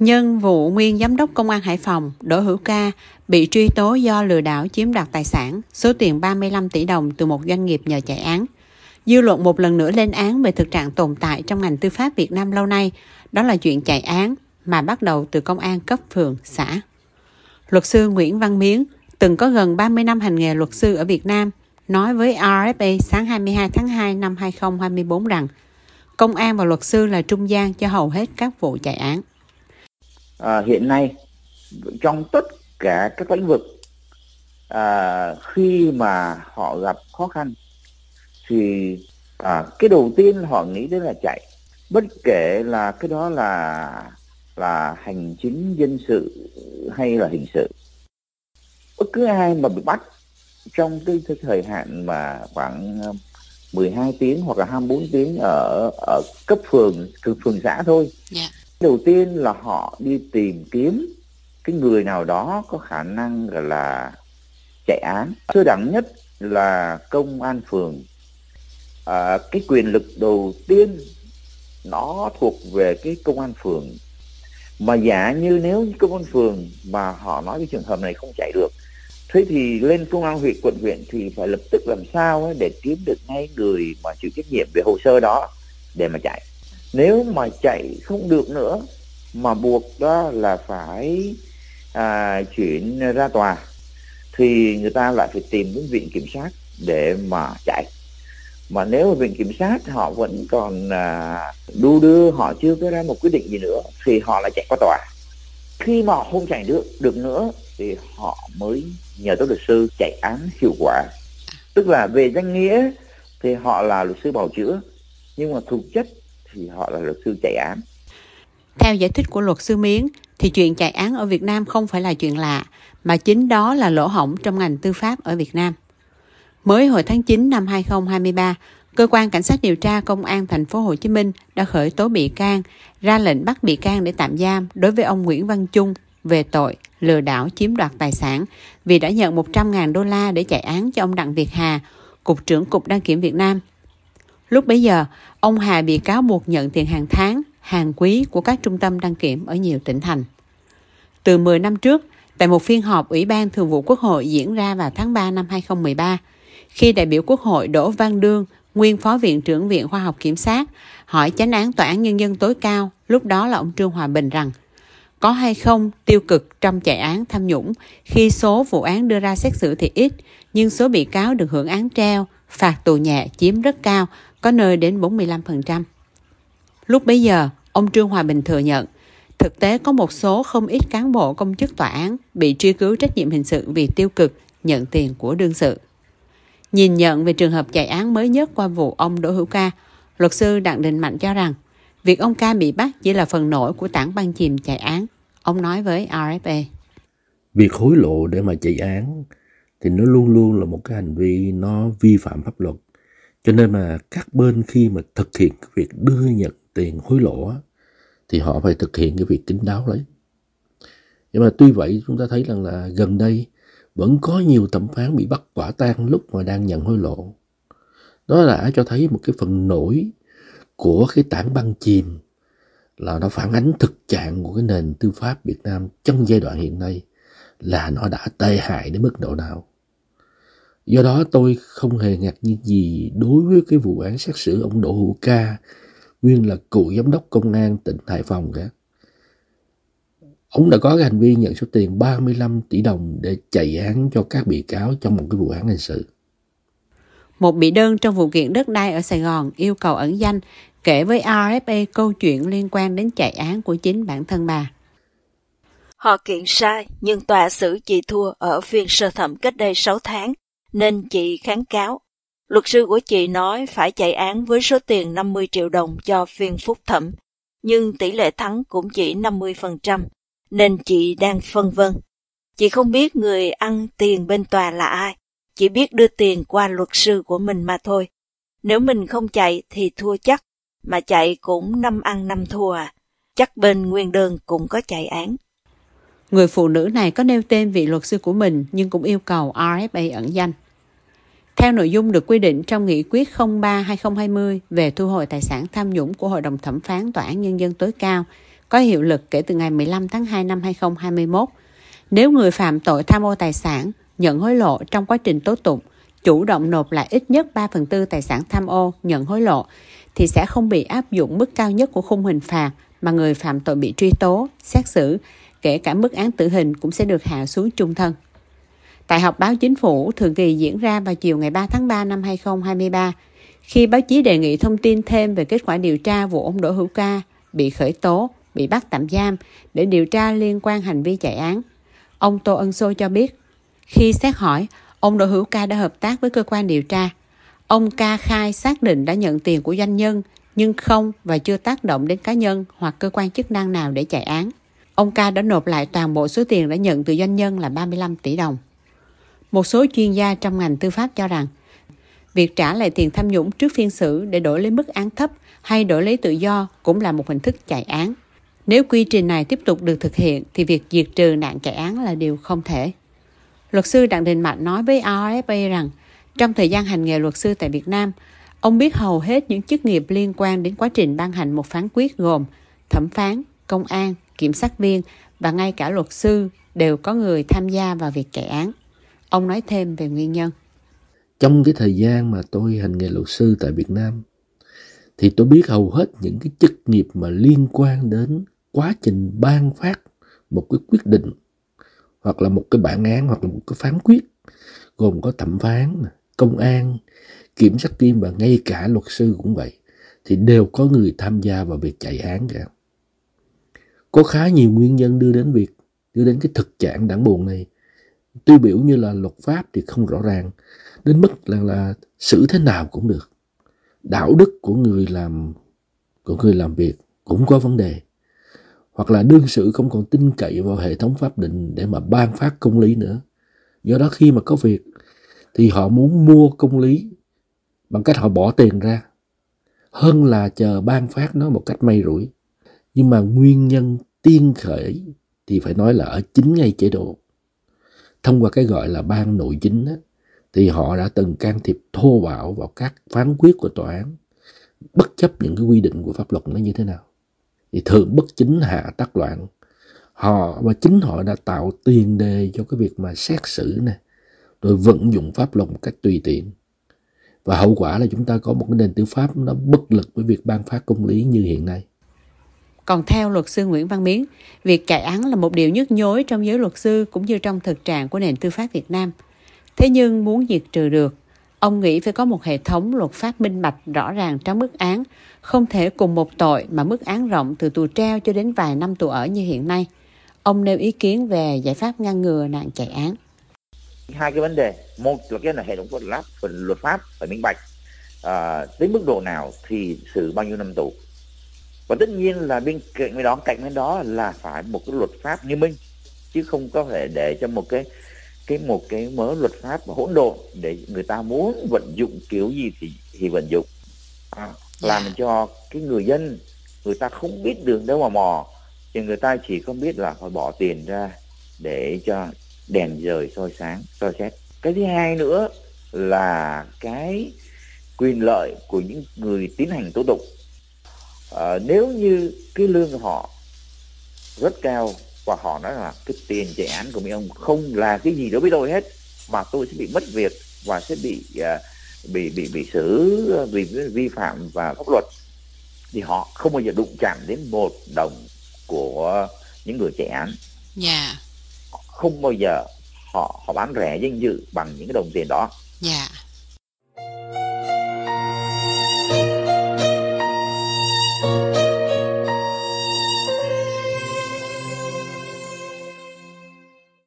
Nhân vụ nguyên giám đốc công an Hải Phòng Đỗ Hữu Ca bị truy tố do lừa đảo chiếm đoạt tài sản số tiền 35 tỷ đồng từ một doanh nghiệp nhờ chạy án. Dư luận một lần nữa lên án về thực trạng tồn tại trong ngành tư pháp Việt Nam lâu nay, đó là chuyện chạy án mà bắt đầu từ công an cấp phường, xã. Luật sư Nguyễn Văn Miến từng có gần 30 năm hành nghề luật sư ở Việt Nam, nói với RFA sáng 22 tháng 2 năm 2024 rằng công an và luật sư là trung gian cho hầu hết các vụ chạy án. À, hiện nay trong tất cả các lĩnh vực à, khi mà họ gặp khó khăn thì à, cái đầu tiên họ nghĩ đến là chạy bất kể là cái đó là là hành chính dân sự hay là hình sự bất cứ ai mà bị bắt trong cái thời hạn mà khoảng 12 tiếng hoặc là 24 tiếng ở ở cấp phường phường xã thôi. Yeah. Đầu tiên là họ đi tìm kiếm cái người nào đó có khả năng gọi là chạy án. Sơ đẳng nhất là công an phường. À, cái quyền lực đầu tiên nó thuộc về cái công an phường mà giả như nếu công an phường mà họ nói cái trường hợp này không chạy được thế thì lên công an huyện quận huyện thì phải lập tức làm sao ấy để kiếm được ngay người mà chịu trách nhiệm về hồ sơ đó để mà chạy nếu mà chạy không được nữa mà buộc đó là phải à, chuyển ra tòa thì người ta lại phải tìm đến viện kiểm sát để mà chạy. Mà nếu mà viện kiểm sát họ vẫn còn à, đu đưa họ chưa có ra một quyết định gì nữa thì họ lại chạy qua tòa. Khi mà họ không chạy được được nữa thì họ mới nhờ tới luật sư chạy án hiệu quả. Tức là về danh nghĩa thì họ là luật sư bào chữa nhưng mà thực chất thì họ là luật sư chạy án theo giải thích của luật sư Miến thì chuyện chạy án ở Việt Nam không phải là chuyện lạ mà chính đó là lỗ hổng trong ngành tư pháp ở Việt Nam. Mới hồi tháng 9 năm 2023, cơ quan cảnh sát điều tra công an thành phố Hồ Chí Minh đã khởi tố bị can, ra lệnh bắt bị can để tạm giam đối với ông Nguyễn Văn Trung về tội lừa đảo chiếm đoạt tài sản vì đã nhận 100.000 đô la để chạy án cho ông Đặng Việt Hà, Cục trưởng Cục Đăng kiểm Việt Nam. Lúc bấy giờ, ông Hà bị cáo buộc nhận tiền hàng tháng, hàng quý của các trung tâm đăng kiểm ở nhiều tỉnh thành. Từ 10 năm trước, tại một phiên họp Ủy ban Thường vụ Quốc hội diễn ra vào tháng 3 năm 2013, khi đại biểu Quốc hội Đỗ Văn Đương, nguyên Phó Viện trưởng Viện Khoa học Kiểm sát, hỏi chánh án Tòa án Nhân dân tối cao, lúc đó là ông Trương Hòa Bình rằng có hay không tiêu cực trong chạy án tham nhũng khi số vụ án đưa ra xét xử thì ít, nhưng số bị cáo được hưởng án treo, phạt tù nhẹ chiếm rất cao, có nơi đến 45%. Lúc bấy giờ, ông Trương Hòa Bình thừa nhận, thực tế có một số không ít cán bộ công chức tòa án bị truy cứu trách nhiệm hình sự vì tiêu cực nhận tiền của đương sự. Nhìn nhận về trường hợp chạy án mới nhất qua vụ ông Đỗ Hữu Ca, luật sư Đặng Đình Mạnh cho rằng việc ông Ca bị bắt chỉ là phần nổi của tảng băng chìm chạy án. Ông nói với RFA. Việc hối lộ để mà chạy án thì nó luôn luôn là một cái hành vi nó vi phạm pháp luật. Cho nên mà các bên khi mà thực hiện cái việc đưa nhận tiền hối lộ thì họ phải thực hiện cái việc kín đáo đấy Nhưng mà tuy vậy chúng ta thấy rằng là gần đây vẫn có nhiều thẩm phán bị bắt quả tang lúc mà đang nhận hối lộ. Đó đã cho thấy một cái phần nổi của cái tảng băng chìm là nó phản ánh thực trạng của cái nền tư pháp Việt Nam trong giai đoạn hiện nay là nó đã tệ hại đến mức độ nào. Do đó tôi không hề ngạc nhiên gì đối với cái vụ án xét xử ông Đỗ Hữu Ca, nguyên là cựu giám đốc công an tỉnh Hải Phòng cả. Ông đã có cái hành vi nhận số tiền 35 tỷ đồng để chạy án cho các bị cáo trong một cái vụ án hình sự. Một bị đơn trong vụ kiện đất đai ở Sài Gòn yêu cầu ẩn danh kể với RFA câu chuyện liên quan đến chạy án của chính bản thân bà. Họ kiện sai, nhưng tòa xử chị thua ở phiên sơ thẩm cách đây 6 tháng, nên chị kháng cáo. Luật sư của chị nói phải chạy án với số tiền 50 triệu đồng cho phiên phúc thẩm, nhưng tỷ lệ thắng cũng chỉ 50%, nên chị đang phân vân. Chị không biết người ăn tiền bên tòa là ai, chỉ biết đưa tiền qua luật sư của mình mà thôi. Nếu mình không chạy thì thua chắc, mà chạy cũng năm ăn năm thua à. Chắc bên nguyên đơn cũng có chạy án. Người phụ nữ này có nêu tên vị luật sư của mình nhưng cũng yêu cầu RFA ẩn danh. Theo nội dung được quy định trong Nghị quyết 03-2020 về thu hồi tài sản tham nhũng của Hội đồng Thẩm phán Tòa án Nhân dân tối cao, có hiệu lực kể từ ngày 15 tháng 2 năm 2021. Nếu người phạm tội tham ô tài sản, nhận hối lộ trong quá trình tố tụng, chủ động nộp lại ít nhất 3 phần tư tài sản tham ô, nhận hối lộ, thì sẽ không bị áp dụng mức cao nhất của khung hình phạt mà người phạm tội bị truy tố, xét xử, kể cả mức án tử hình cũng sẽ được hạ xuống trung thân. Tại họp báo chính phủ thường kỳ diễn ra vào chiều ngày 3 tháng 3 năm 2023, khi báo chí đề nghị thông tin thêm về kết quả điều tra vụ ông Đỗ Hữu Ca bị khởi tố, bị bắt tạm giam để điều tra liên quan hành vi chạy án, ông Tô Ân Sô cho biết, khi xét hỏi, ông Đỗ Hữu Ca đã hợp tác với cơ quan điều tra. Ông Ca khai xác định đã nhận tiền của doanh nhân, nhưng không và chưa tác động đến cá nhân hoặc cơ quan chức năng nào để chạy án. Ông Ca đã nộp lại toàn bộ số tiền đã nhận từ doanh nhân là 35 tỷ đồng. Một số chuyên gia trong ngành tư pháp cho rằng, việc trả lại tiền tham nhũng trước phiên xử để đổi lấy mức án thấp hay đổi lấy tự do cũng là một hình thức chạy án. Nếu quy trình này tiếp tục được thực hiện thì việc diệt trừ nạn chạy án là điều không thể. Luật sư Đặng Đình Mạnh nói với RFA rằng trong thời gian hành nghề luật sư tại Việt Nam, ông biết hầu hết những chức nghiệp liên quan đến quá trình ban hành một phán quyết gồm thẩm phán, công an, kiểm sát viên và ngay cả luật sư đều có người tham gia vào việc chạy án. Ông nói thêm về nguyên nhân. Trong cái thời gian mà tôi hành nghề luật sư tại Việt Nam thì tôi biết hầu hết những cái chức nghiệp mà liên quan đến quá trình ban phát một cái quyết định hoặc là một cái bản án hoặc là một cái phán quyết gồm có thẩm phán, công an, kiểm sát viên và ngay cả luật sư cũng vậy thì đều có người tham gia vào việc chạy án cả. Có khá nhiều nguyên nhân đưa đến việc, đưa đến cái thực trạng đáng buồn này. Tiêu biểu như là luật pháp thì không rõ ràng, đến mức là là xử thế nào cũng được. Đạo đức của người làm, của người làm việc cũng có vấn đề. Hoặc là đương sự không còn tin cậy vào hệ thống pháp định để mà ban phát công lý nữa. Do đó khi mà có việc thì họ muốn mua công lý bằng cách họ bỏ tiền ra, hơn là chờ ban phát nó một cách may rủi. Nhưng mà nguyên nhân tiên khởi thì phải nói là ở chính ngay chế độ. Thông qua cái gọi là ban nội chính á, thì họ đã từng can thiệp thô bạo vào các phán quyết của tòa án bất chấp những cái quy định của pháp luật nó như thế nào. Thì thường bất chính hạ tác loạn họ và chính họ đã tạo tiền đề cho cái việc mà xét xử này rồi vận dụng pháp luật một cách tùy tiện. Và hậu quả là chúng ta có một cái nền tư pháp nó bất lực với việc ban phát công lý như hiện nay còn theo luật sư Nguyễn Văn Miến, việc chạy án là một điều nhức nhối trong giới luật sư cũng như trong thực trạng của nền tư pháp Việt Nam. Thế nhưng muốn diệt trừ được, ông nghĩ phải có một hệ thống luật pháp minh bạch rõ ràng trong mức án, không thể cùng một tội mà mức án rộng từ tù treo cho đến vài năm tù ở như hiện nay. Ông nêu ý kiến về giải pháp ngăn ngừa nạn chạy án. Hai cái vấn đề, một là cái là hệ thống luật pháp, luật pháp phải minh bạch, à, đến mức độ nào thì xử bao nhiêu năm tù và tất nhiên là bên cạnh với đó cạnh với đó là phải một cái luật pháp nghiêm minh chứ không có thể để cho một cái cái một cái mớ luật pháp hỗn độn để người ta muốn vận dụng kiểu gì thì thì vận dụng. À, làm dạ. cho cái người dân người ta không biết đường đâu mà mò thì người ta chỉ không biết là phải bỏ tiền ra để cho đèn rời soi sáng soi xét. Cái thứ hai nữa là cái quyền lợi của những người tiến hành tố tụng à, nếu như cái lương họ rất cao và họ nói là cái tiền chạy án của mấy ông không là cái gì đối với tôi hết mà tôi sẽ bị mất việc và sẽ bị uh, bị bị bị xử vì vi phạm và pháp luật thì họ không bao giờ đụng chạm đến một đồng của những người chạy án. Yeah. Không bao giờ họ họ bán rẻ danh dự bằng những cái đồng tiền đó. Yeah.